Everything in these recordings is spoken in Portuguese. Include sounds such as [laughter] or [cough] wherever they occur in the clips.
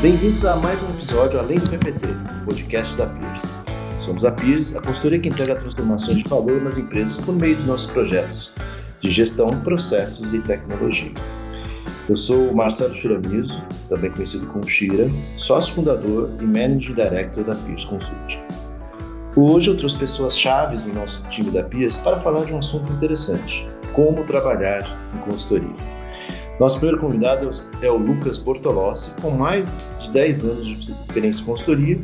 Bem-vindos a mais um episódio Além do PPT, o podcast da Peers. Somos a Peers, a consultoria que entrega transformações de valor nas empresas por meio dos nossos projetos de gestão, processos e tecnologia. Eu sou o Marcelo Chiramizo, também conhecido como Shira, sócio fundador e Managing Director da Peers Consulting. Hoje eu trouxe pessoas chaves no nosso time da Peers para falar de um assunto interessante, como trabalhar em consultoria. Nosso primeiro convidado é o Lucas Bortolossi, com mais de 10 anos de experiência em consultoria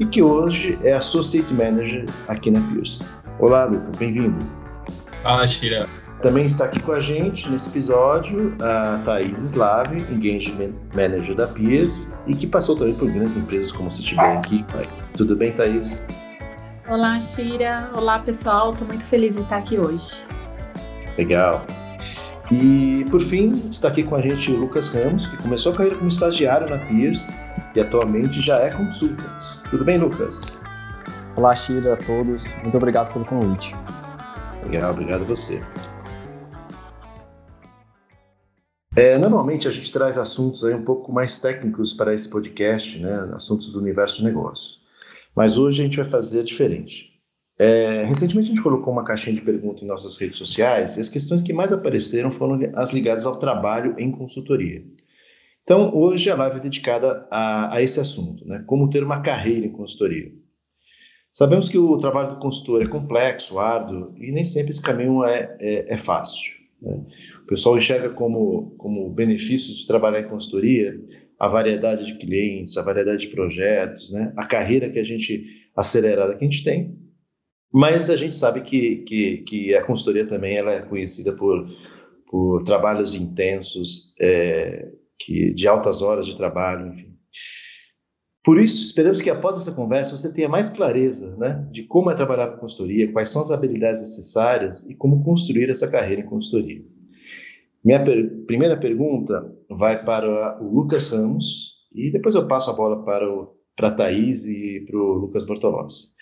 e que hoje é Associate Manager aqui na Peers. Olá, Lucas, bem-vindo. Fala, Shira. Também está aqui com a gente nesse episódio a Thaís Slave, Engagement Manager da Peers e que passou também por grandes empresas como Citibank. Tudo bem, Thaís? Olá, Shira. Olá, pessoal. Estou muito feliz de estar aqui hoje. Legal. E, por fim, está aqui com a gente o Lucas Ramos, que começou a carreira como estagiário na Peers e atualmente já é consultant. Tudo bem, Lucas? Olá, Shira, a todos. Muito obrigado pelo convite. Legal, obrigado a você. É, normalmente a gente traz assuntos aí um pouco mais técnicos para esse podcast, né? assuntos do universo de negócio. Mas hoje a gente vai fazer diferente. É, recentemente a gente colocou uma caixinha de perguntas em nossas redes sociais e as questões que mais apareceram foram as ligadas ao trabalho em consultoria. Então, hoje a live é dedicada a, a esse assunto, né? como ter uma carreira em consultoria. Sabemos que o trabalho do consultor é complexo, árduo e nem sempre esse caminho é, é, é fácil. Né? O pessoal enxerga como, como benefícios de trabalhar em consultoria a variedade de clientes, a variedade de projetos, né? a carreira que a gente acelerada que a gente tem. Mas a gente sabe que, que, que a consultoria também ela é conhecida por, por trabalhos intensos, é, que, de altas horas de trabalho, enfim. Por isso, esperamos que após essa conversa você tenha mais clareza né, de como é trabalhar com consultoria, quais são as habilidades necessárias e como construir essa carreira em consultoria. Minha per primeira pergunta vai para o Lucas Ramos e depois eu passo a bola para, o, para a Thaís e para o Lucas Bortolossi.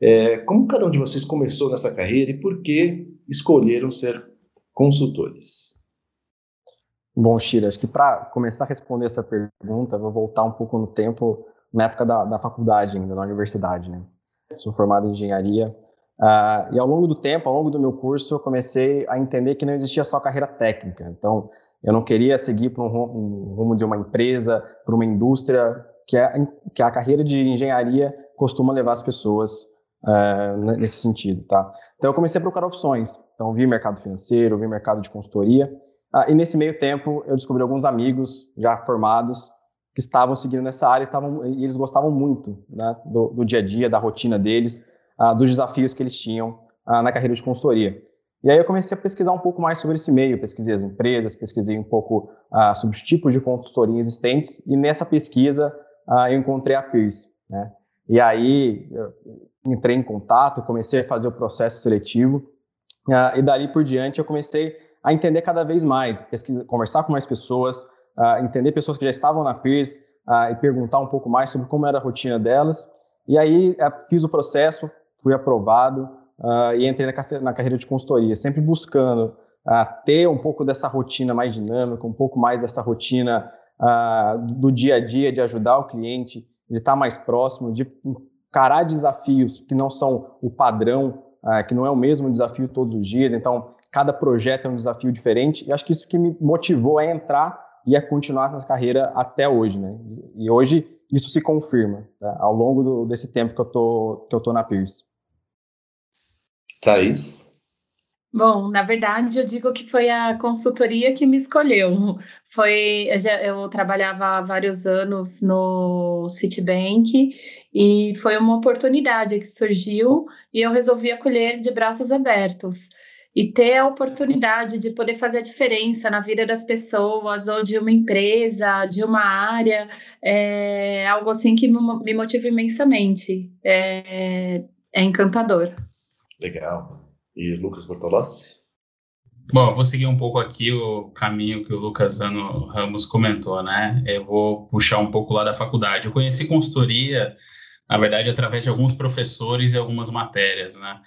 É, como cada um de vocês começou nessa carreira e por que escolheram ser consultores? Bom, Shira, acho que para começar a responder essa pergunta, vou voltar um pouco no tempo, na época da, da faculdade ainda, na universidade. Né? Sou formado em engenharia Uh, e ao longo do tempo, ao longo do meu curso, eu comecei a entender que não existia só carreira técnica. Então, eu não queria seguir para um, um rumo de uma empresa, para uma indústria, que é, que a carreira de engenharia costuma levar as pessoas uh, nesse sentido, tá? Então, eu comecei a procurar opções. Então, vi mercado financeiro, vi mercado de consultoria. Uh, e nesse meio tempo, eu descobri alguns amigos já formados que estavam seguindo nessa área e, estavam, e eles gostavam muito né, do, do dia a dia, da rotina deles ah, dos desafios que eles tinham ah, na carreira de consultoria. E aí eu comecei a pesquisar um pouco mais sobre esse meio, pesquisei as empresas, pesquisei um pouco ah, sobre os tipos de consultoria existentes, e nessa pesquisa eu encontrei a Pierce. Né? E aí entrei em contato, comecei a fazer o processo seletivo, e dali por diante eu comecei a entender cada vez mais, pesquisa, conversar com mais pessoas, entender pessoas que já estavam na Pierce, e perguntar um pouco mais sobre como era a rotina delas. E aí fiz o processo, fui aprovado e entrei na, carreira de consultoria, sempre buscando ter um pouco dessa rotina mais dinâmica, um pouco mais dessa rotina do dia a dia, de ajudar o cliente, de estar mais próximo, de encarar desafios que não são o padrão, que não é o mesmo desafio todos os dias. Então, cada projeto é um desafio diferente. E acho que isso que me motivou a entrar e a continuar essa carreira até hoje, né? E hoje isso se confirma tá? ao longo do, desse tempo que eu tô que eu tô na Pierce. Thaís? Bom, na verdade, eu digo que foi a consultoria que me escolheu. Foi, eu, já, eu trabalhava há vários anos no Citibank e foi uma oportunidade que surgiu e eu resolvi acolher de braços abertos e ter a oportunidade de poder fazer a diferença na vida das pessoas ou de uma empresa, de uma área, é algo assim que me motiva imensamente. É, é encantador. Legal. E Lucas Bortolossi? Bom, eu vou seguir um pouco aqui o caminho que o Lucas Ano Ramos comentou, né? Eu vou puxar um pouco lá da faculdade. Eu conheci consultoria, na verdade, através de alguns professores e algumas matérias, né?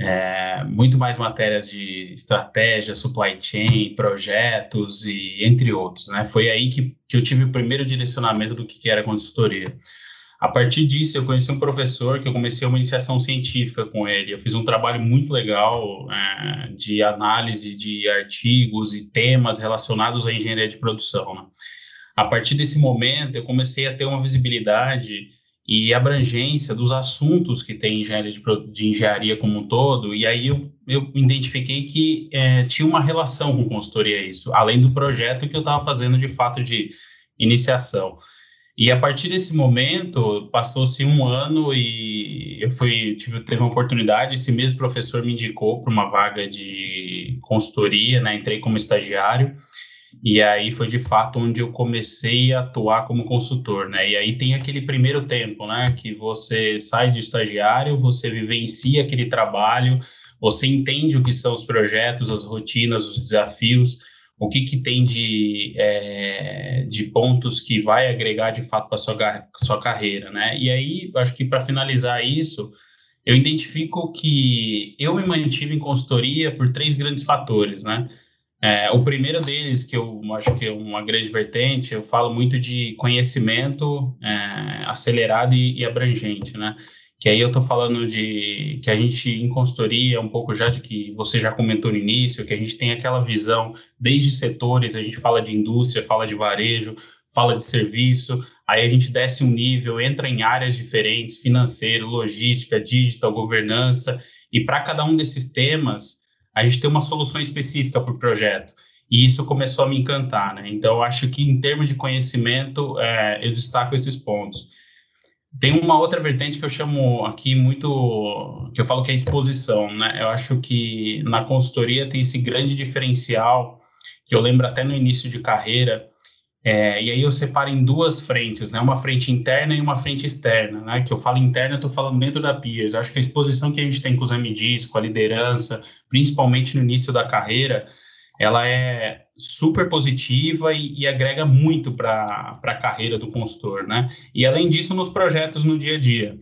é, muito mais matérias de estratégia, supply chain, projetos e entre outros. Né? Foi aí que, que eu tive o primeiro direcionamento do que, que era consultoria. A partir disso, eu conheci um professor que eu comecei uma iniciação científica com ele. Eu fiz um trabalho muito legal é, de análise de artigos e temas relacionados à engenharia de produção. Né? A partir desse momento, eu comecei a ter uma visibilidade e abrangência dos assuntos que tem engenharia de, de engenharia como um todo, e aí eu, eu identifiquei que é, tinha uma relação com consultoria isso, além do projeto que eu estava fazendo de fato de iniciação. E a partir desse momento, passou-se um ano e eu fui, tive, teve uma oportunidade, esse mesmo professor me indicou para uma vaga de consultoria, né, entrei como estagiário, e aí foi de fato onde eu comecei a atuar como consultor, né? E aí tem aquele primeiro tempo, né? Que você sai de estagiário, você vivencia aquele trabalho, você entende o que são os projetos, as rotinas, os desafios, o que, que tem de, é, de pontos que vai agregar de fato para sua, sua carreira, né? E aí, acho que para finalizar isso, eu identifico que eu me mantive em consultoria por três grandes fatores, né? É, o primeiro deles, que eu acho que é uma grande vertente, eu falo muito de conhecimento é, acelerado e, e, abrangente, né? Que aí eu estou falando de que a gente em consultoria, um pouco já de que você já comentou no início, que a gente tem aquela visão desde setores, a gente fala de indústria, fala de varejo, fala de serviço, aí a gente desce um nível, entra em áreas diferentes, financeiro, logística, digital, governança, e para cada um desses temas, a gente tem uma solução específica para o projeto. E isso começou a me encantar, né? Então, eu acho que em termos de conhecimento, é, eu destaco esses pontos. Tem uma outra vertente que eu chamo aqui muito, que eu falo que é exposição, né? Eu acho que na consultoria tem esse grande diferencial, que eu lembro até no início de carreira, é, e aí eu separo em duas frentes, né? Uma frente interna e uma frente externa, né? Que eu falo interna, eu estou falando dentro da PIAS. Eu acho que a exposição que a gente tem com os MDs, com a liderança, principalmente no início da carreira, ela é super positiva e, e agrega muito para a carreira do consultor, né? E além disso, nos projetos no dia a dia.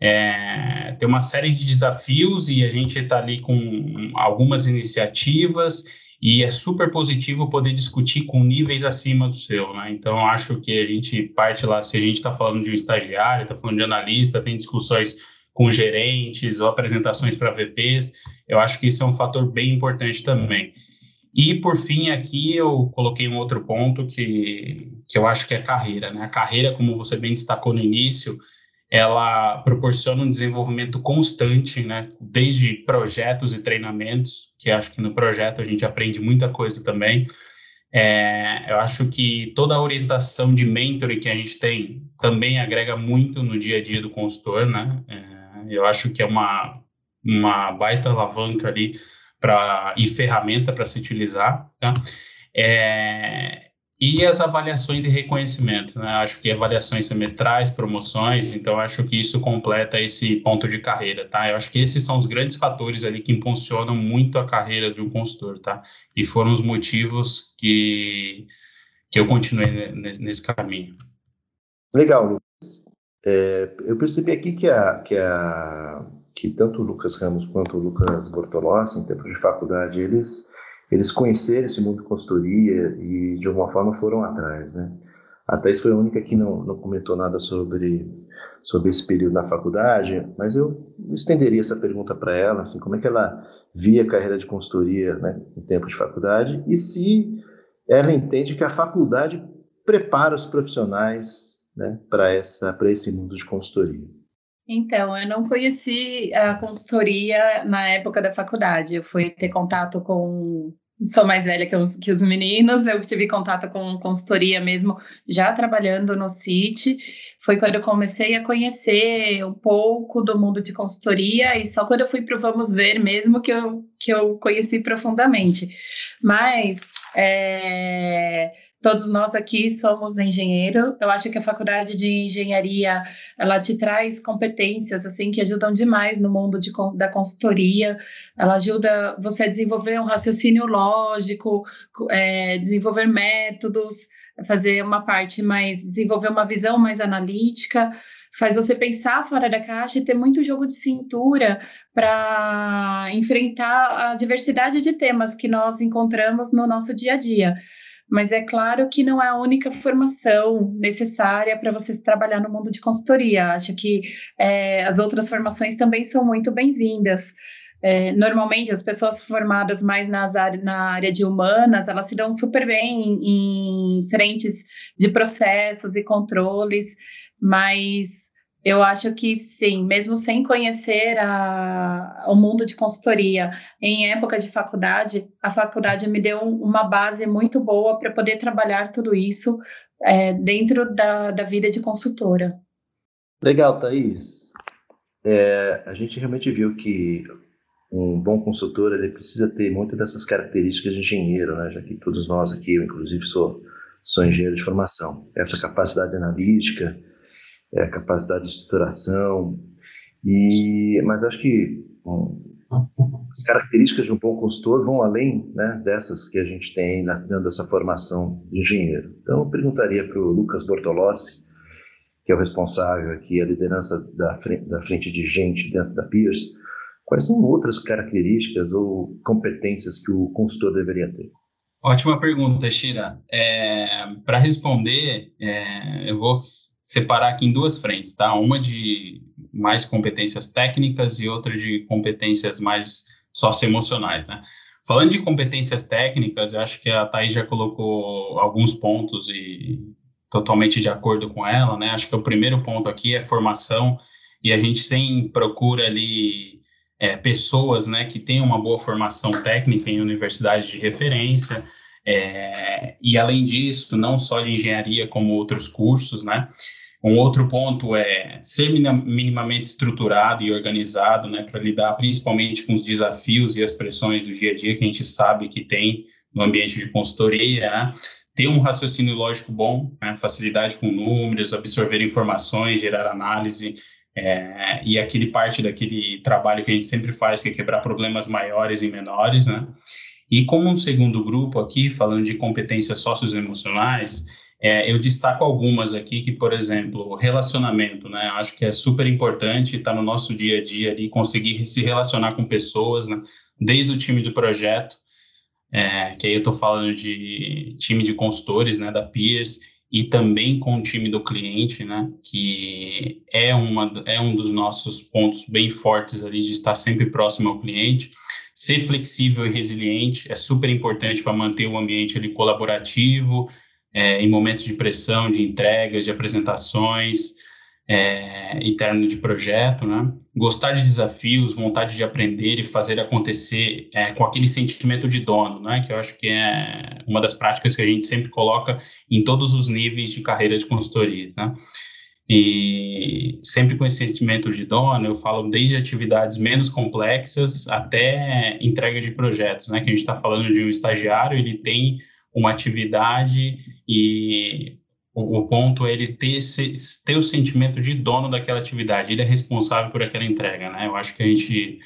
É, tem uma série de desafios e a gente está ali com algumas iniciativas e é super positivo poder discutir com níveis acima do seu, né? Então, acho que a gente parte lá, se a gente está falando de um estagiário, está falando de analista, tem discussões com gerentes ou apresentações para VPs, eu acho que isso é um fator bem importante também. E, por fim, aqui eu coloquei um outro ponto que, que eu acho que é carreira, né? A carreira, como você bem destacou no início, ela proporciona um desenvolvimento constante, né, desde projetos e treinamentos, que acho que no projeto a gente aprende muita coisa também. É, eu acho que toda a orientação de mentoring que a gente tem também agrega muito no dia a dia do consultor, né? É, eu acho que é uma, uma baita alavanca ali para e ferramenta para se utilizar, tá? É, e as avaliações e reconhecimento, né? Acho que avaliações semestrais, promoções, então acho que isso completa esse ponto de carreira, tá? Eu acho que esses são os grandes fatores ali que impulsionam muito a carreira de um consultor, tá? E foram os motivos que, que eu continuei nesse caminho. Legal, Lucas. É, eu percebi aqui que, a, que, a, que tanto o Lucas Ramos quanto o Lucas Bortolossi, em tempo de faculdade, eles eles conheceram esse mundo de consultoria e de alguma forma foram atrás, né? A Thais foi a única que não, não comentou nada sobre, sobre esse período na faculdade, mas eu estenderia essa pergunta para ela, assim, como é que ela via a carreira de consultoria né, em tempo de faculdade e se ela entende que a faculdade prepara os profissionais né, para esse mundo de consultoria. Então, eu não conheci a consultoria na época da faculdade. Eu fui ter contato com sou mais velha que os, que os meninos, eu tive contato com consultoria mesmo, já trabalhando no CIT. Foi quando eu comecei a conhecer um pouco do mundo de consultoria, e só quando eu fui para o Vamos Ver mesmo que eu, que eu conheci profundamente. Mas é, Todos nós aqui somos engenheiro. Eu acho que a faculdade de engenharia ela te traz competências assim que ajudam demais no mundo de, da consultoria. Ela ajuda você a desenvolver um raciocínio lógico, é, desenvolver métodos, fazer uma parte mais, desenvolver uma visão mais analítica faz você pensar fora da caixa e ter muito jogo de cintura para enfrentar a diversidade de temas que nós encontramos no nosso dia a dia. Mas é claro que não é a única formação necessária para você trabalhar no mundo de consultoria. Acho que é, as outras formações também são muito bem-vindas. É, normalmente as pessoas formadas mais nas na área de humanas, elas se dão super bem em, em frentes de processos e controles, mas eu acho que sim, mesmo sem conhecer a, o mundo de consultoria, em época de faculdade, a faculdade me deu uma base muito boa para poder trabalhar tudo isso é, dentro da, da vida de consultora. Legal, Thaís. É, a gente realmente viu que um bom consultor ele precisa ter muitas dessas características de engenheiro, né? já que todos nós aqui, eu inclusive sou, sou engenheiro de formação. Essa capacidade analítica, é, capacidade de estruturação, e, mas acho que bom, as características de um bom consultor vão além né, dessas que a gente tem dentro dessa formação de engenheiro. Então, eu perguntaria para o Lucas Bortolossi, que é o responsável aqui, a liderança da frente, da frente de gente dentro da Pierce, Quais são outras características ou competências que o consultor deveria ter? Ótima pergunta, Shira. É, Para responder, é, eu vou separar aqui em duas frentes, tá? Uma de mais competências técnicas e outra de competências mais socioemocionais, né? Falando de competências técnicas, eu acho que a Thaís já colocou alguns pontos e totalmente de acordo com ela, né? Acho que o primeiro ponto aqui é formação e a gente sempre procura ali é, pessoas né, que têm uma boa formação técnica em universidades de referência, é, e além disso, não só de engenharia, como outros cursos, né? Um outro ponto é ser minimamente estruturado e organizado, né, para lidar principalmente com os desafios e as pressões do dia a dia que a gente sabe que tem no ambiente de consultoria, né? ter um raciocínio lógico bom, né, facilidade com números, absorver informações, gerar análise, é, e aquele parte daquele trabalho que a gente sempre faz, que é quebrar problemas maiores e menores, né? E como um segundo grupo aqui, falando de competências socioemocionais, é, eu destaco algumas aqui que, por exemplo, relacionamento, né? Acho que é super importante estar no nosso dia a dia ali, conseguir se relacionar com pessoas, né? Desde o time do projeto, é, que aí eu estou falando de time de consultores, né? Da Peers, e também com o time do cliente, né, que é, uma, é um dos nossos pontos bem fortes ali de estar sempre próximo ao cliente. Ser flexível e resiliente é super importante para manter o ambiente ali colaborativo, é, em momentos de pressão, de entregas, de apresentações, é, interno de projeto, né? Gostar de desafios, vontade de aprender e fazer acontecer é, com aquele sentimento de dono, né? Que eu acho que é uma das práticas que a gente sempre coloca em todos os níveis de carreira de consultoria, né? E sempre com esse sentimento de dono, eu falo desde atividades menos complexas até entrega de projetos, né? Que a gente está falando de um estagiário, ele tem uma atividade e o, o, ponto é ele ter, esse, ter o sentimento de dono daquela atividade, ele é responsável por aquela entrega, né? Eu acho que a gente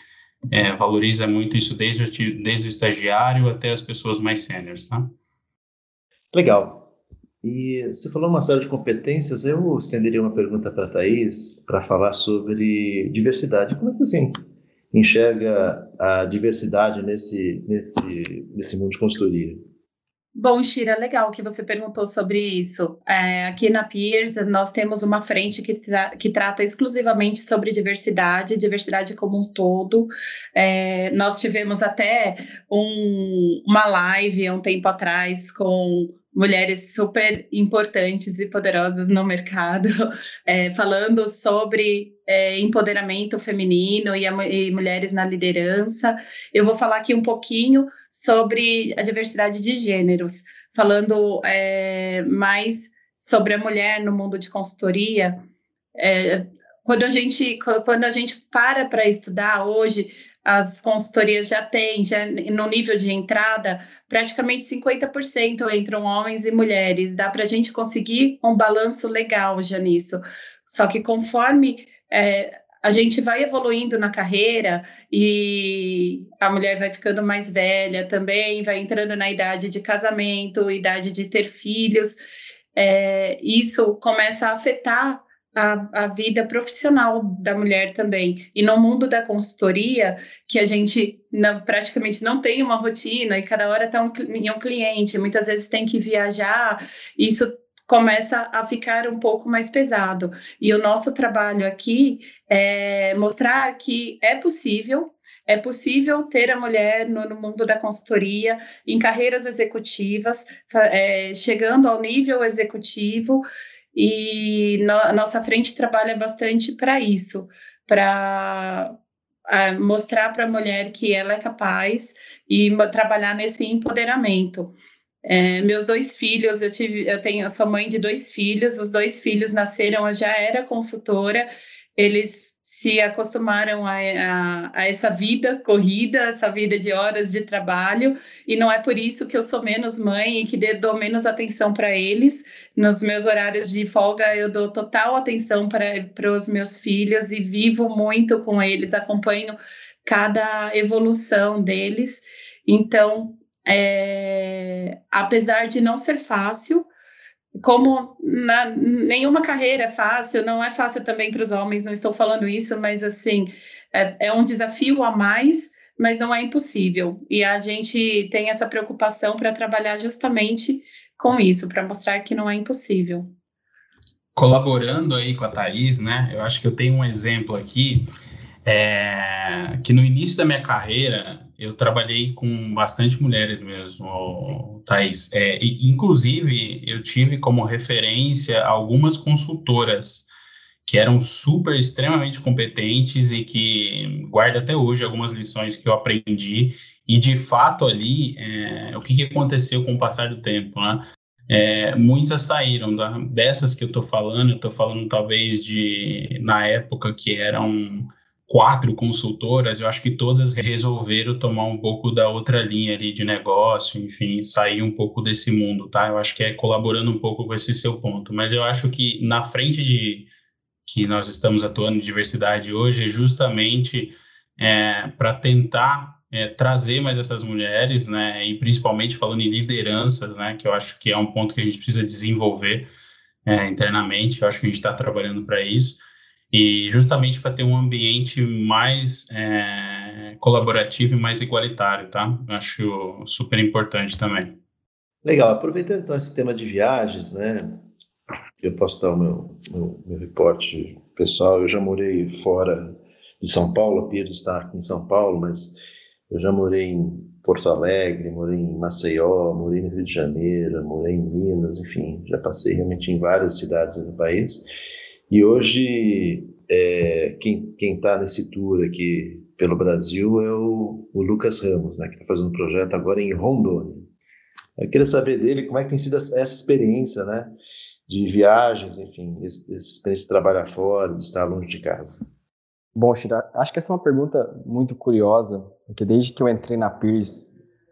é, valoriza muito isso desde, o, desde o estagiário até as pessoas mais sêniores, tá? Legal. E você falou uma série de competências, eu estenderia uma pergunta para a Thaís para falar sobre diversidade. Como é que você enxerga a diversidade nesse, nesse, nesse mundo de consultoria? Bom, Shira, legal que você perguntou sobre isso. É, aqui na Peers, nós temos uma frente que, tra que trata exclusivamente sobre diversidade, diversidade como um todo. É, nós tivemos até um, uma live há um tempo atrás com mulheres super importantes e poderosas no mercado, [laughs] é, falando sobre é, empoderamento feminino e, a, e, mulheres na liderança. Eu vou falar aqui um pouquinho sobre a diversidade de gêneros, falando é, mais sobre a mulher no mundo de consultoria. É, quando a gente quando a gente para para estudar hoje as consultorias já têm, já no nível de entrada, praticamente 50% entram homens e mulheres. Dá para a gente conseguir um balanço legal já nisso. Só que conforme é, a gente vai evoluindo na carreira e a mulher vai ficando mais velha também, vai entrando na idade de casamento, idade de ter filhos, é, isso começa a afetar a, a, vida profissional da mulher também. E no mundo da consultoria, que a gente não, praticamente não tem uma rotina e cada hora está um, em um cliente, muitas vezes tem que viajar, isso começa a ficar um pouco mais pesado. E o nosso trabalho aqui é mostrar que é possível, é possível ter a mulher no, no mundo da consultoria, em carreiras executivas, é, chegando ao nível executivo, e no, a nossa frente trabalha bastante para isso, para mostrar para a mulher que ela é capaz e trabalhar nesse empoderamento. É, meus dois filhos, eu tive, eu tenho, eu sou mãe de dois filhos, os dois filhos nasceram, eu já era consultora, eles se acostumaram a, a, a, essa vida corrida, essa vida de horas de trabalho, e não é por isso que eu sou menos mãe e que dou menos atenção para eles. Nos meus horários de folga, eu dou total atenção para os meus filhos e vivo muito com eles, acompanho cada evolução deles. Então, é, apesar de não ser fácil, como na, nenhuma carreira é fácil, não é fácil também para os homens, não estou falando isso, mas assim, é, é, um desafio a mais, mas não é impossível. E a gente tem essa preocupação para trabalhar justamente com isso, para mostrar que não é impossível. Colaborando aí com a Thaís, né? Eu acho que eu tenho um exemplo aqui é, que no início da minha carreira eu trabalhei com bastante mulheres mesmo, Thais. É, inclusive, eu tive como referência algumas consultoras que eram super, extremamente competentes e que guardo até hoje algumas lições que eu aprendi. E, de fato, ali, é, o que, que aconteceu com o passar do tempo, né? É, muitas saíram da, dessas que eu estou falando, eu estou falando talvez de, na época que eram quatro consultoras, eu acho que todas resolveram tomar um pouco da outra linha ali de negócio, enfim, sair um pouco desse mundo, tá? Eu acho que é colaborando um pouco com esse seu ponto, mas eu acho que na frente de que nós estamos atuando em diversidade hoje é justamente é, para tentar é, trazer mais essas mulheres, né, e principalmente falando em lideranças, né, que eu acho que é um ponto que a gente precisa desenvolver é, internamente, eu acho que a gente está trabalhando para isso, e justamente para ter um ambiente mais é, colaborativo e mais igualitário, tá? Eu acho super importante também. Legal, aproveitando então esse tema de viagens, né? Eu posso dar o meu, meu, meu reporte pessoal. Eu já morei fora de São Paulo, a Pires está aqui em São Paulo, mas eu já morei em Porto Alegre, morei em Maceió, morei no Rio de Janeiro, morei em Minas, enfim, já passei realmente em várias cidades do país. E hoje, é, quem está nesse tour aqui pelo Brasil é o, o Lucas Ramos, né, que está fazendo um projeto agora em Rondônia. Eu queria saber dele como é que tem sido essa experiência, né, de viagens, enfim, essa experiência de trabalhar fora, de estar longe de casa. Bom, Shira, acho que essa é uma pergunta muito curiosa, porque desde que eu entrei na Pierce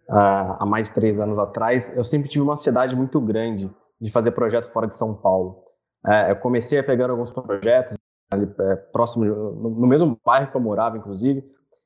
há mais de três anos atrás, eu sempre tive uma ansiedade muito grande de fazer projeto fora de São Paulo. É, eu comecei a pegar alguns projetos ali é, próximo, no, no, mesmo bairro que eu morava, inclusive,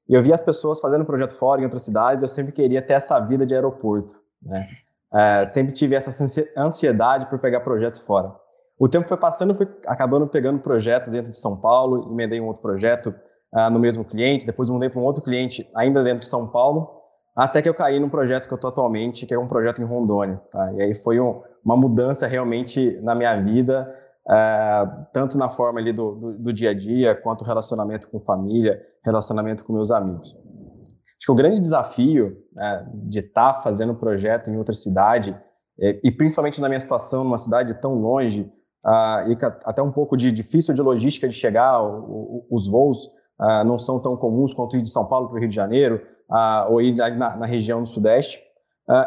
e eu via as pessoas fazendo projeto fora em outras cidades. Eu sempre queria ter essa vida de aeroporto, né? É, sempre tive essa ansiedade por pegar projetos fora. O tempo foi passando, fui acabando pegando projetos dentro de São Paulo, emendei um outro projeto uh, no mesmo cliente, depois mudei para um outro cliente ainda dentro de São Paulo, até que eu caí num projeto que eu estou atualmente, que é um projeto em Rondônia. Tá? E aí foi um, uma mudança realmente na minha vida, é, tanto na forma ali do, do, do, dia a dia, quanto relacionamento com família, relacionamento com meus amigos. Acho que o grande desafio é, de estar tá fazendo um projeto em outra cidade, é, e principalmente na minha situação, numa cidade tão longe, uh, e até um pouco de difícil de logística de chegar, o, o, os voos uh, não são tão comuns quanto ir de São Paulo para o Rio de Janeiro, uh, ou ir na, na, região do Sudeste,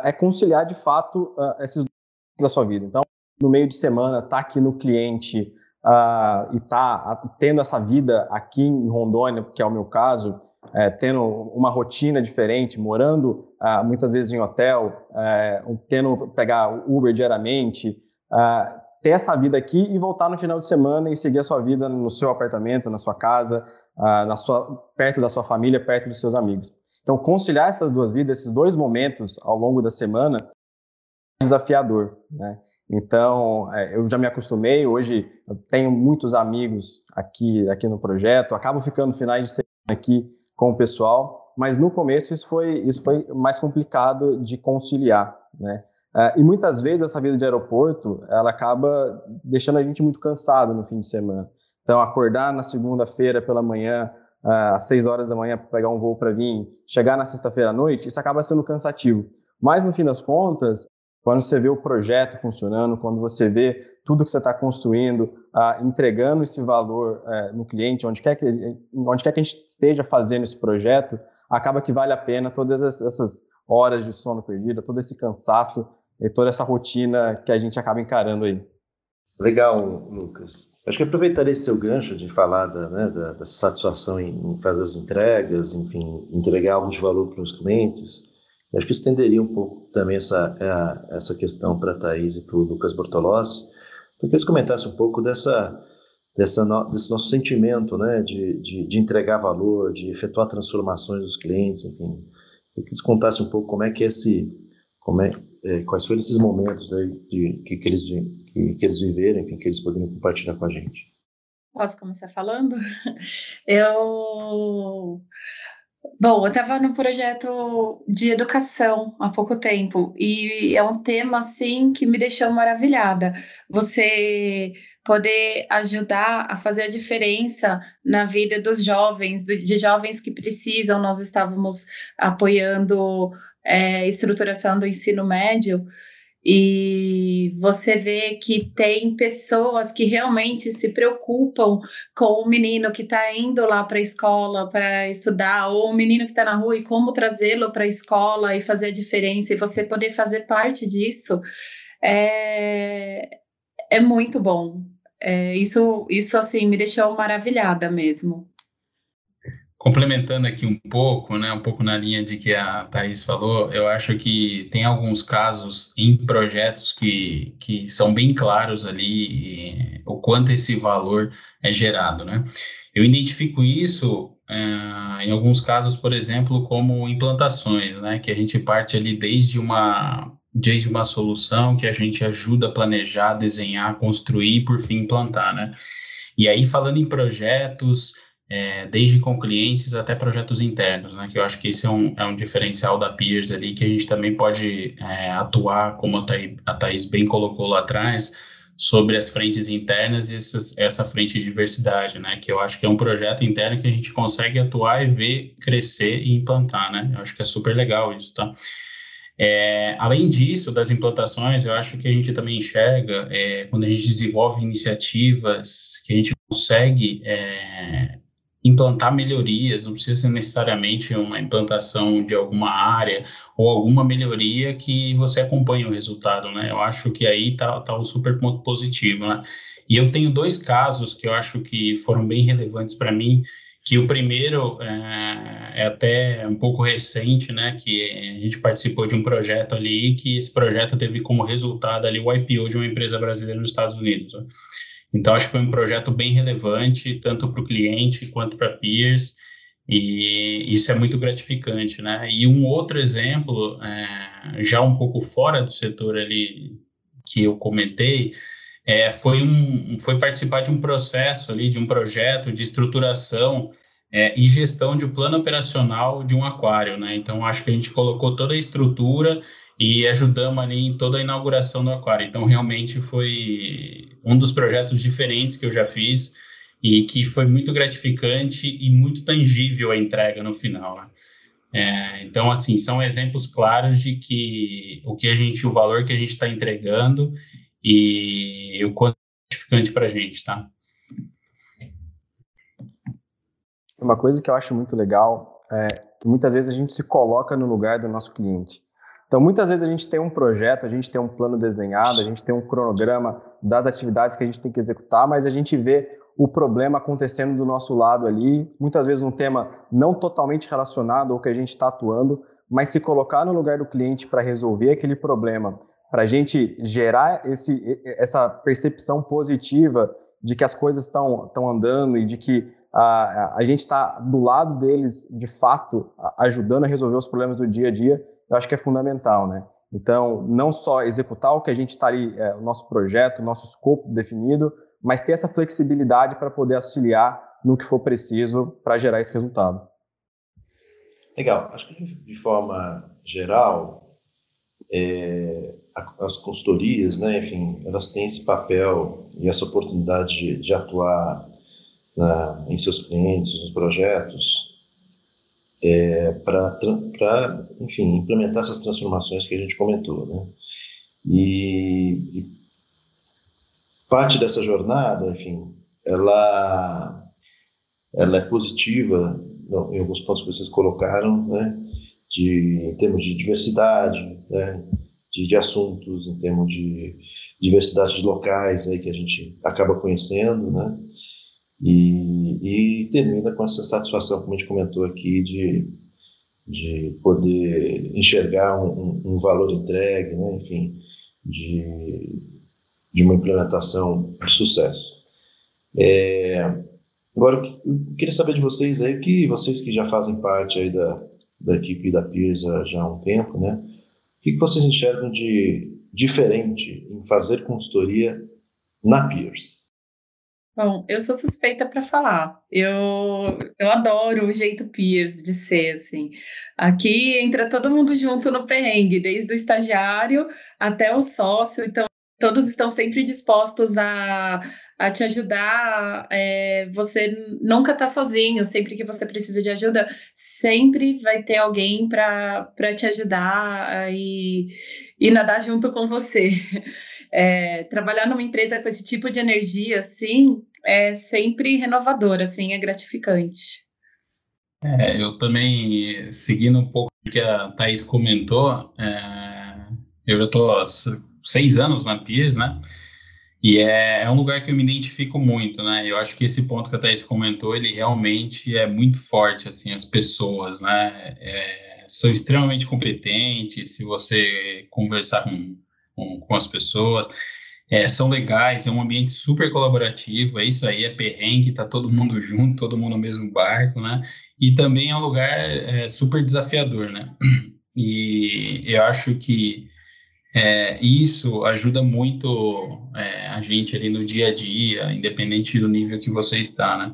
é conciliar de fato esses da sua vida. Então, no meio de semana, tá aqui no cliente uh, e tá tendo essa vida aqui em Rondônia, que é o meu caso, é, tendo uma rotina diferente, morando uh, muitas vezes em hotel, é, tendo pegar Uber diariamente, uh, ter essa vida aqui e voltar no final de semana e seguir a sua vida no seu apartamento, na sua casa, na sua, perto da sua família, perto dos seus amigos. Então, conciliar essas duas vidas, esses dois momentos ao longo da semana, desafiador, né? Então, é, eu já me acostumei. Hoje, eu tenho muitos amigos aqui, aqui no projeto. Acabo ficando finais de semana aqui com o pessoal. Mas no começo isso foi, isso foi mais complicado de conciliar, né? Uh, e muitas vezes essa vida de aeroporto, ela acaba deixando a gente muito cansado no fim de semana. Então, acordar na segunda-feira pela manhã, uh, às seis horas da manhã, para pegar um voo para vir, chegar na sexta-feira à noite, isso acaba sendo cansativo. Mas, no fim das contas, quando você vê o projeto funcionando, quando você vê tudo que você está construindo, uh, entregando esse valor uh, no cliente, onde quer, que, onde quer que a gente esteja fazendo esse projeto, acaba que vale a pena todas essas horas de sono perdida, todo esse cansaço e toda essa rotina que a gente acaba encarando aí. Legal, Lucas. Acho que aproveitaria esse seu gancho de falar da, né, da, da satisfação em, em, fazer as entregas, enfim, entregar algo de valor para os clientes. Acho que estenderia um pouco também essa, a, essa questão para a Thaís e para o Lucas Bortolossi, para que eles comentassem um pouco dessa, dessa no, desse nosso sentimento né, de, de, de, entregar valor, de efetuar transformações dos clientes, enfim. Que eles contassem um pouco como é que esse, como é, é quais foram esses momentos aí de, que, que, eles, que, que eles viveram, enfim, que eles poderiam compartilhar com a gente. Posso começar falando? [laughs] Eu Bom, eu estava no projeto de educação há pouco tempo e é um tema assim que me deixou maravilhada. Você poder ajudar a fazer a diferença na vida dos jovens, de jovens que precisam. Nós estávamos apoiando é, estruturação do ensino médio e você vê que tem pessoas que realmente se preocupam com o menino que está indo lá para a escola para estudar, ou o menino que está na rua e como trazê-lo para a escola e fazer a diferença, e você poder fazer parte disso é, é muito bom. É, isso, isso assim me deixou maravilhada mesmo complementando aqui um pouco, né, um pouco na linha de que a Thais falou, eu acho que tem alguns casos em projetos que, que são bem claros ali o quanto esse valor é gerado, né? Eu identifico isso é, em alguns casos, por exemplo, como implantações, né, que a gente parte ali desde uma desde uma solução que a gente ajuda a planejar, desenhar, construir e por fim implantar, né? E aí falando em projetos é, desde com clientes até projetos internos, né? Que eu acho que esse é um, é um diferencial da Peers ali, que a gente também pode é, atuar, como a Thaís, bem colocou lá atrás, sobre as frentes internas e essa, essa frente de diversidade, né? Que eu acho que é um projeto interno que a gente consegue atuar e ver crescer e implantar, né? Eu acho que é super legal isso, tá? É, além disso, das implantações, eu acho que a gente também enxerga, é, quando a gente desenvolve iniciativas, que a gente consegue é, implantar melhorias, não precisa ser necessariamente uma implantação de alguma área ou alguma melhoria que você acompanhe o resultado, né? Eu acho que aí tá, tá um super ponto positivo, né? E eu tenho dois casos que eu acho que foram bem relevantes para mim, que o primeiro é, é, até um pouco recente, né, que a gente participou de um projeto ali, que esse projeto teve como resultado ali o IPO de uma empresa brasileira nos Estados Unidos. Né? Então, acho que foi um projeto bem relevante, tanto para o cliente quanto para peers, e isso é muito gratificante, né? E um outro exemplo, é, já um pouco fora do setor ali que eu comentei, é, foi, um, foi participar de um processo ali, de um projeto de estruturação é, e gestão de um plano operacional de um aquário, né? Então, acho que a gente colocou toda a estrutura e ajudamos ali em toda a inauguração do aquário. Então, realmente foi um dos projetos diferentes que eu já fiz e que foi muito gratificante e muito tangível a entrega no final. Né? É, então, assim, são exemplos claros de que o que a gente, o valor que a gente está entregando e o quanto é gratificante para a gente, tá? Uma coisa que eu acho muito legal é que muitas vezes a gente se coloca no lugar do nosso cliente. Então, muitas vezes a gente tem um projeto, a gente tem um plano desenhado, a gente tem um cronograma das atividades que a gente tem que executar, mas a gente vê o problema acontecendo do nosso lado ali, muitas vezes um tema não totalmente relacionado ao que a gente está atuando, mas se colocar no lugar do cliente para resolver aquele problema, para a gente gerar esse, essa percepção positiva de que as coisas estão andando e de que a, a gente está do lado deles, de fato, ajudando a resolver os problemas do dia a dia, eu acho que é fundamental, né? Então, não só executar o que a gente está ali, é, o nosso projeto, o nosso escopo definido, mas ter essa flexibilidade para poder auxiliar no que for preciso para gerar esse resultado. Legal. Acho que de forma geral, é, as consultorias, né, enfim, elas têm esse papel e essa oportunidade de, de atuar na, em seus clientes, nos projetos, é, para, enfim, implementar essas transformações que a gente comentou, né? E, e parte dessa jornada, enfim, ela, ela é positiva em alguns pontos que vocês colocaram, né? De, em termos de diversidade, né? de, de assuntos, em termos de diversidade de locais aí que a gente acaba conhecendo, né? E, e termina com essa satisfação, como a gente comentou aqui, de, de poder enxergar um, um valor entregue, né? enfim, de, de uma implementação de sucesso. É, agora, eu queria saber de vocês aí, que vocês que já fazem parte aí da, da equipe da PIRSA já há um tempo, né? O que, vocês enxergam de diferente em fazer consultoria na PIRS? Bom, eu sou suspeita para falar. Eu, eu adoro o jeito Pierce de ser, assim. Aqui entra todo mundo junto no perrengue, desde o estagiário até o sócio. Então, todos estão sempre dispostos a, a te ajudar. É, você nunca está sozinho. Sempre que você precisa de ajuda, sempre vai ter alguém para te ajudar e, e nadar junto com você. É, trabalhar numa empresa com esse tipo de energia, assim, é sempre renovador, assim, é gratificante. É, eu também, seguindo um pouco o que a Thaís comentou, é, eu já estou há seis anos na PIS, né? E é, é, um lugar que eu me identifico muito, né? Eu acho que esse ponto que a Thaís comentou, ele realmente é muito forte, assim, as pessoas, né? É, são extremamente competentes, se você conversar com com, com as pessoas. É, são legais, é um ambiente super colaborativo, é isso aí, é perrengue, tá todo mundo [laughs] junto, todo mundo no mesmo barco, né? E também é um lugar é, super desafiador, né? [clears throat] E eu acho que é, isso ajuda muito é, a gente ali no dia a dia, independente do nível que você está, né?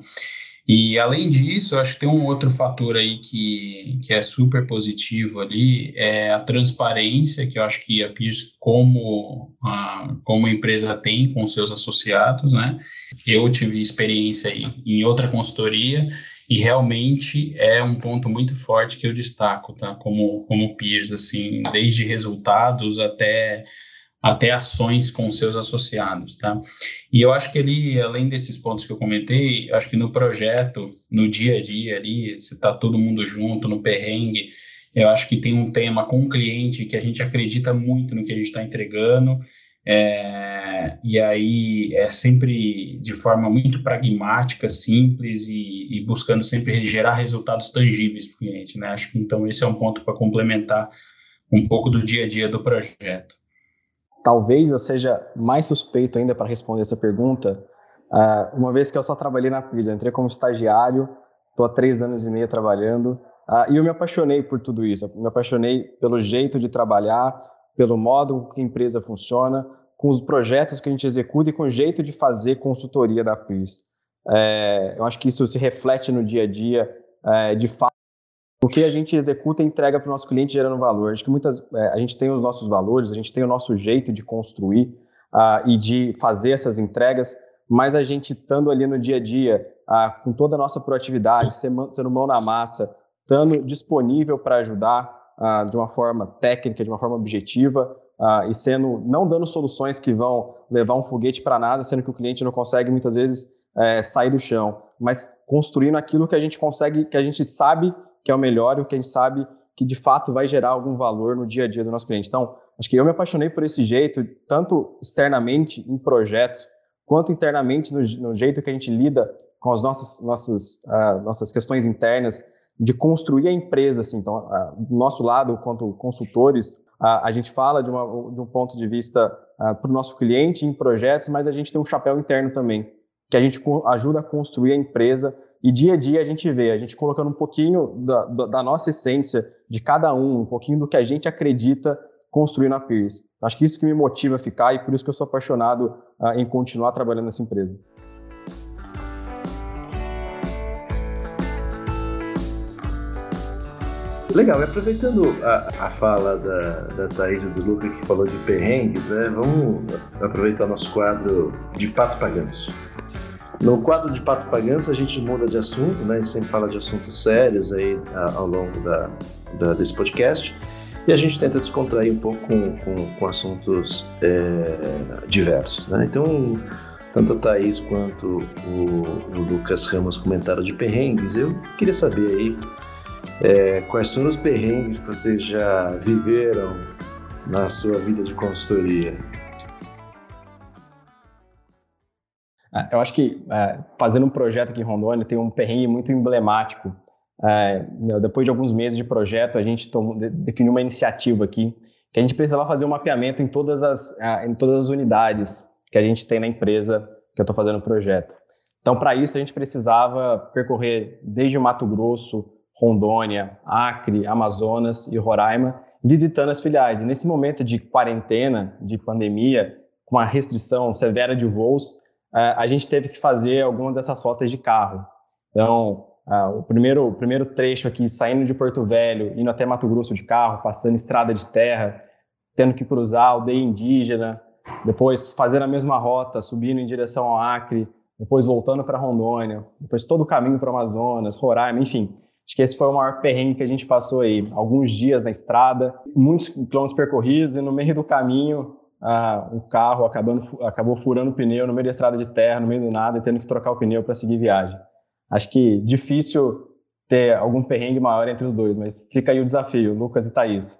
E além disso, eu acho que tem um outro fator aí que, que é super positivo ali, é a transparência que eu acho que a Pierce, como, a, como empresa, tem com seus associados, né? Eu tive experiência aí em outra consultoria e realmente é um ponto muito forte que eu destaco, tá? Como, como Peers, assim, desde resultados até até ações com seus associados, tá? E eu acho que ali, além desses pontos que eu comentei, acho que no projeto, no dia a dia ali, se está todo mundo junto, no perrengue, eu acho que tem um tema com o cliente que a gente acredita muito no que a gente está entregando, é, e aí é sempre de forma muito pragmática, simples e, e buscando sempre gerar resultados tangíveis para o cliente, né? Acho que então esse é um ponto para complementar um pouco do dia a dia do projeto talvez eu seja mais suspeito ainda para responder essa pergunta, uh, uma vez que eu só trabalhei na Pisa, entrei como estagiário, estou há três anos e meio trabalhando, uh, e eu me apaixonei por tudo isso, eu me apaixonei pelo jeito de trabalhar, pelo modo que a empresa funciona, com os projetos que a gente executa e com o jeito de fazer consultoria da PIS. É, eu acho que isso se reflete no dia a dia, é, de fato, o que a gente executa e entrega para o nosso cliente gerando valor. Acho que muitas, é, a gente tem os nossos valores, a gente tem o nosso jeito de construir uh, e de fazer essas entregas, mas a gente estando ali no dia a dia, uh, com toda a nossa proatividade, sendo mão na massa, estando disponível para ajudar uh, de uma forma técnica, de uma forma objetiva, e sendo não dando soluções que vão levar um foguete para nada, sendo que o cliente não consegue muitas vezes é, sair do chão, mas construindo aquilo que a gente consegue, que a gente sabe que é o melhor e o que a gente sabe que de fato vai gerar algum valor no dia a dia do nosso cliente. Então, acho que eu me apaixonei por esse jeito, tanto externamente em projetos, quanto internamente no, no jeito que a gente lida com as nossas, nossas, uh, nossas questões internas, de construir a empresa. Assim. Então, uh, do nosso lado, quanto consultores, uh, a gente fala de, uma, de um ponto de vista para o nosso cliente em projetos, mas a gente tem um chapéu interno também, que a gente ajuda a construir a empresa e dia a dia a gente vê, a gente colocando um pouquinho da, da, nossa essência, de cada um, um pouquinho do que a gente acredita construir na Pierce. Acho que isso que me motiva a ficar e por isso que eu sou apaixonado uh, em continuar trabalhando nessa empresa. Legal, e aproveitando a, a fala da, da Thaís e do Luca que falou de perrengues, né, vamos aproveitar nosso quadro de Pato Paganço. No quadro de Pato Paganço a gente muda de assunto, né, a gente sempre fala de assuntos sérios aí ao longo da, da, desse podcast e a gente tenta descontrair um pouco com, com, com assuntos é, diversos. Né? Então, tanto a Thaís quanto o, o Lucas Ramos comentaram de perrengues, eu queria saber aí é, quais foram os perrengues que vocês já viveram na sua vida de consultoria? Eu acho que é, fazendo um projeto aqui em Rondônia tem um perrengue muito emblemático. É, depois de alguns meses de projeto, a gente tomou, definiu uma iniciativa aqui que a gente precisava fazer um mapeamento em todas as, em todas as unidades que a gente tem na empresa que eu estou fazendo o projeto. Então, para isso, a gente precisava percorrer desde o Mato Grosso, Rondônia, Acre, Amazonas e Roraima, visitando as filiais. E nesse momento de quarentena, de pandemia, com a restrição severa de voos, a gente teve que fazer algumas dessas rotas de carro. Então, o, primeiro, o primeiro trecho aqui, saindo de Porto Velho, indo até Mato Grosso de carro, passando estrada de terra, tendo que cruzar aldeia indígena, depois fazendo a mesma rota, subindo em direção ao Acre, depois voltando para Rondônia, depois todo o caminho para o Amazonas, Roraima, enfim. Acho que esse foi o maior perrengue que a gente passou aí. Alguns dias na estrada, muitos quilômetros percorridos e no meio do caminho ah, o carro acabando, acabou furando o pneu no meio da estrada de terra, no meio do nada, e tendo que trocar o pneu para seguir viagem. Acho que difícil ter algum perrengue maior entre os dois, mas fica aí o desafio, Lucas e Thaís.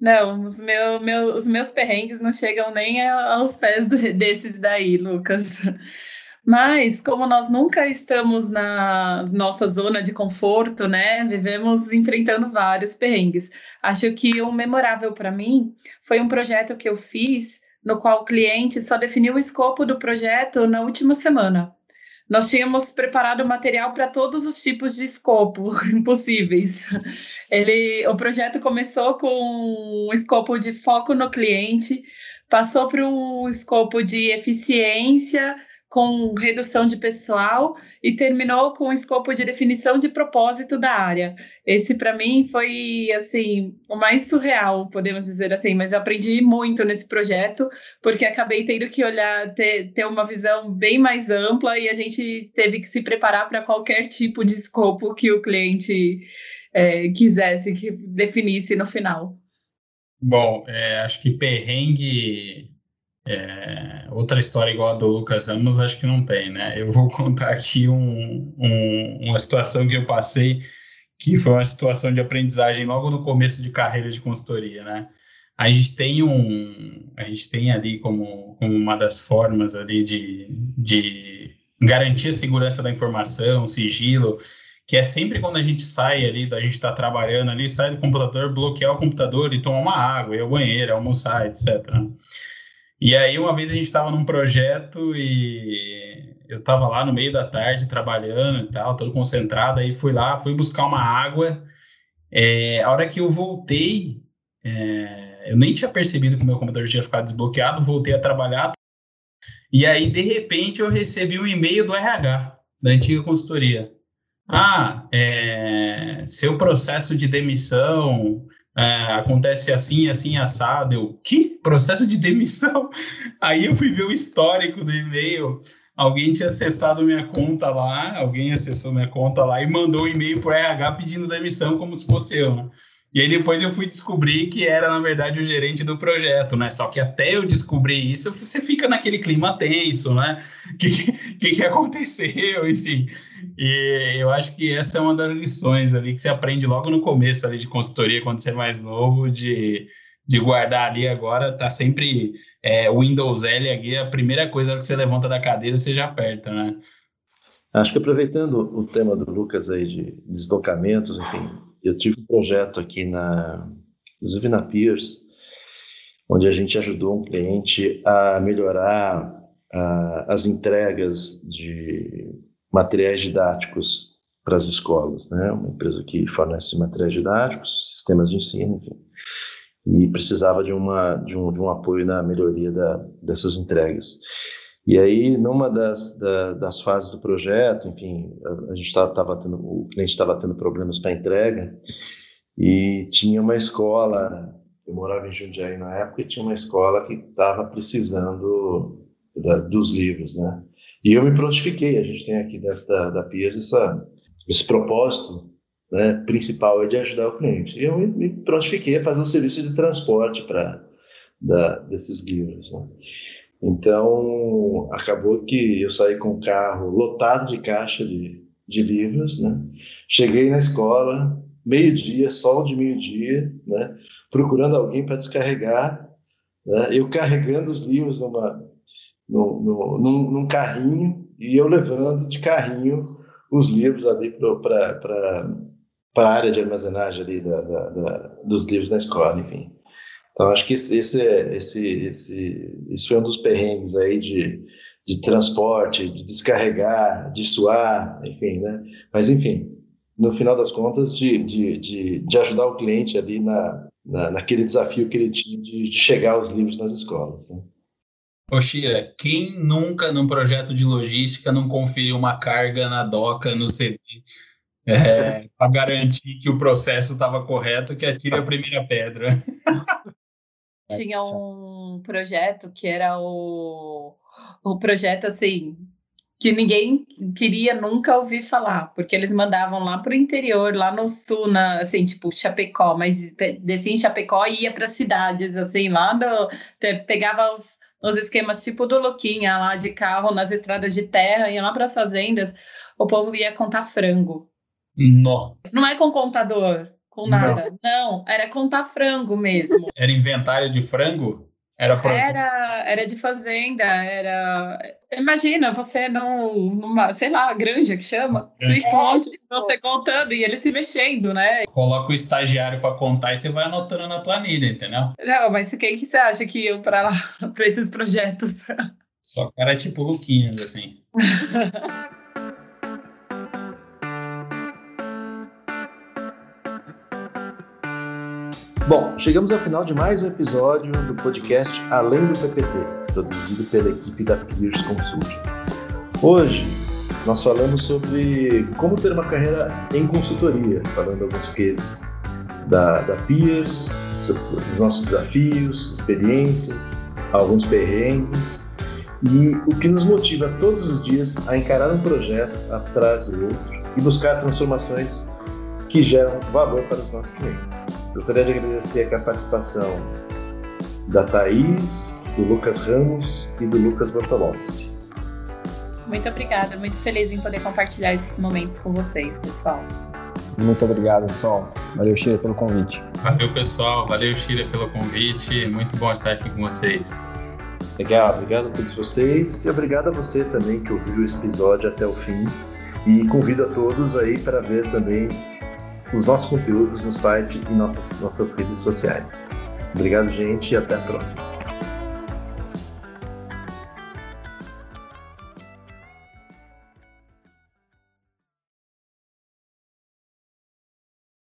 Não, os, meu, meu, os meus perrengues não chegam nem aos pés do, desses daí, Lucas. Mas, como nós nunca estamos na nossa zona de conforto, né, vivemos enfrentando vários perrengues. Acho que o memorável para mim foi um projeto que eu fiz, no qual o cliente só definiu o escopo do projeto na última semana. Nós tínhamos preparado material para todos os tipos de escopo [laughs] possíveis. Ele, o projeto começou com um escopo de foco no cliente, passou para um escopo de eficiência com redução de pessoal e terminou com o escopo de definição de propósito da área. Esse para mim foi assim o mais surreal, podemos dizer assim, mas eu aprendi muito nesse projeto porque acabei tendo que olhar ter, ter uma visão bem mais ampla e a gente teve que se preparar para qualquer tipo de escopo que o cliente é, quisesse que definisse no final. Bom, é, acho que perrengue é, outra história igual a do Lucas Ramos, acho que não tem, né? Eu vou [laughs] contar aqui um, um, uma situação que eu passei, que foi uma situação de aprendizagem logo no começo de carreira de consultoria, né? A gente tem um, a gente tem ali como, como uma das formas ali de, de garantir a segurança da informação, sigilo, que é sempre quando a gente sai ali, a gente está trabalhando ali, sai do computador, bloquear o computador e tomar uma água, ir ao banheiro, almoçar, etc. E aí, uma vez a gente estava num projeto e eu estava lá no meio da tarde trabalhando e tal, todo concentrado. Aí fui lá, fui buscar uma água. É, a hora que eu voltei, é, eu nem tinha percebido que o meu computador tinha ficado desbloqueado, voltei a trabalhar. E aí, de repente, eu recebi um e-mail do RH, da antiga consultoria. Ah, é, seu processo de demissão é, acontece assim, assim, assado. Eu, que? Processo de demissão? [laughs] Aí eu fui ver o histórico do e-mail. Alguém tinha acessado minha conta lá, alguém acessou minha conta lá e mandou um e-mail para o RH pedindo demissão como se fosse eu, né? E aí depois eu fui descobrir que era, na verdade, o gerente do projeto, né? Só que até eu descobrir isso, você fica naquele clima tenso, né? O [laughs] que, que, que aconteceu, enfim. E eu acho que essa é uma das lições ali que você aprende logo no começo ali de consultoria, quando você é mais novo, de, de guardar ali agora, tá sempre é, Windows L aqui, a primeira coisa que você levanta da cadeira, você já aperta, né? Acho que aproveitando o tema do Lucas aí de deslocamentos, enfim, eu tive um projeto aqui na, inclusive na Pierce, onde a gente ajudou um cliente a melhorar a, as entregas de materiais didáticos para as escolas, né? Uma empresa que fornece materiais didáticos, sistemas de ensino, enfim. e precisava de, uma, de, um, de um apoio na melhoria da, dessas entregas. E aí, numa das, da, das fases do projeto, enfim, a, gente estava tendo, o cliente estava tendo problemas para entrega e tinha uma escola, eu morava em Jundiaí na época, e tinha uma escola que estava precisando da, dos livros, né? E eu me prontifiquei, a gente tem aqui dentro da, da Piers essa, esse propósito né, principal é de ajudar o cliente. E eu me, prontifiquei a fazer um serviço de transporte para desses livros. Né? Então, acabou que eu saí com o carro lotado de caixa de, de livros, né? Cheguei na escola, meio-dia, sol de meio-dia, né? Procurando alguém para descarregar, né? Eu carregando os livros numa, no, num, num, carrinho e eu levando de carrinho os livros ali para a área de armazenagem ali da, da, da, dos livros na escola, enfim. Então, acho que esse, esse, esse, esse foi um dos perrengues aí de, de transporte, de descarregar, de suar, enfim, né? Mas, enfim, no final das contas, de, de, de, de ajudar o cliente ali na, na, naquele desafio que ele tinha de, de chegar aos livros nas escolas, né? Ô, Xira, quem nunca num projeto de logística não conferiu uma carga na doca, no CD, é, [laughs] para garantir que o processo estava correto, que atire a primeira pedra? [laughs] Tinha um projeto que era o, o projeto assim que ninguém queria nunca ouvir falar, porque eles mandavam lá para o interior, lá no sul, na, assim, tipo Chapecó, mas descia em Chapecó e ia para cidades, assim, lá do, pegava os, os esquemas tipo do Luquinha, lá de carro, nas estradas de terra, ia lá para as fazendas, o povo ia contar frango. Não. Não é com contador, com nada. Não, era contar frango mesmo. [laughs] Era inventário de frango? Era, era, era de fazenda, era. Imagina, você num, numa, sei lá, granja que chama, é. se encontra, você contando e ele se mexendo, né? Coloca o estagiário para contar e você vai anotando na planilha, entendeu? Não, mas quem que você acha que ia para lá, [laughs] para esses projetos? Só cara tipo Luquinhas, assim. [laughs] Bom, chegamos ao final de mais um episódio do podcast Além do PPT, produzido pela equipe da Peers Consulting. Hoje nós falamos sobre como ter uma carreira em consultoria, falando alguns cases da, da Peers, sobre os nossos desafios, experiências, alguns perrengues e o que nos motiva todos os dias a encarar um projeto atrás do outro e buscar transformações que geram valor para os nossos clientes. Gostaria de agradecer a participação da Thaís, do Lucas Ramos e do Lucas Bortolossi. Muito obrigada, muito feliz em poder compartilhar esses momentos com vocês, pessoal. Muito obrigado, pessoal. Valeu, Shira, pelo convite. Valeu, pessoal. Valeu, Shira, pelo convite. Muito bom estar aqui com vocês. Legal, obrigado a todos vocês e obrigado a você também que ouviu esse episódio até o fim. E convido a todos aí para ver também os nossos conteúdos no site e nossas, nossas redes sociais. Obrigado, gente, e até a próxima.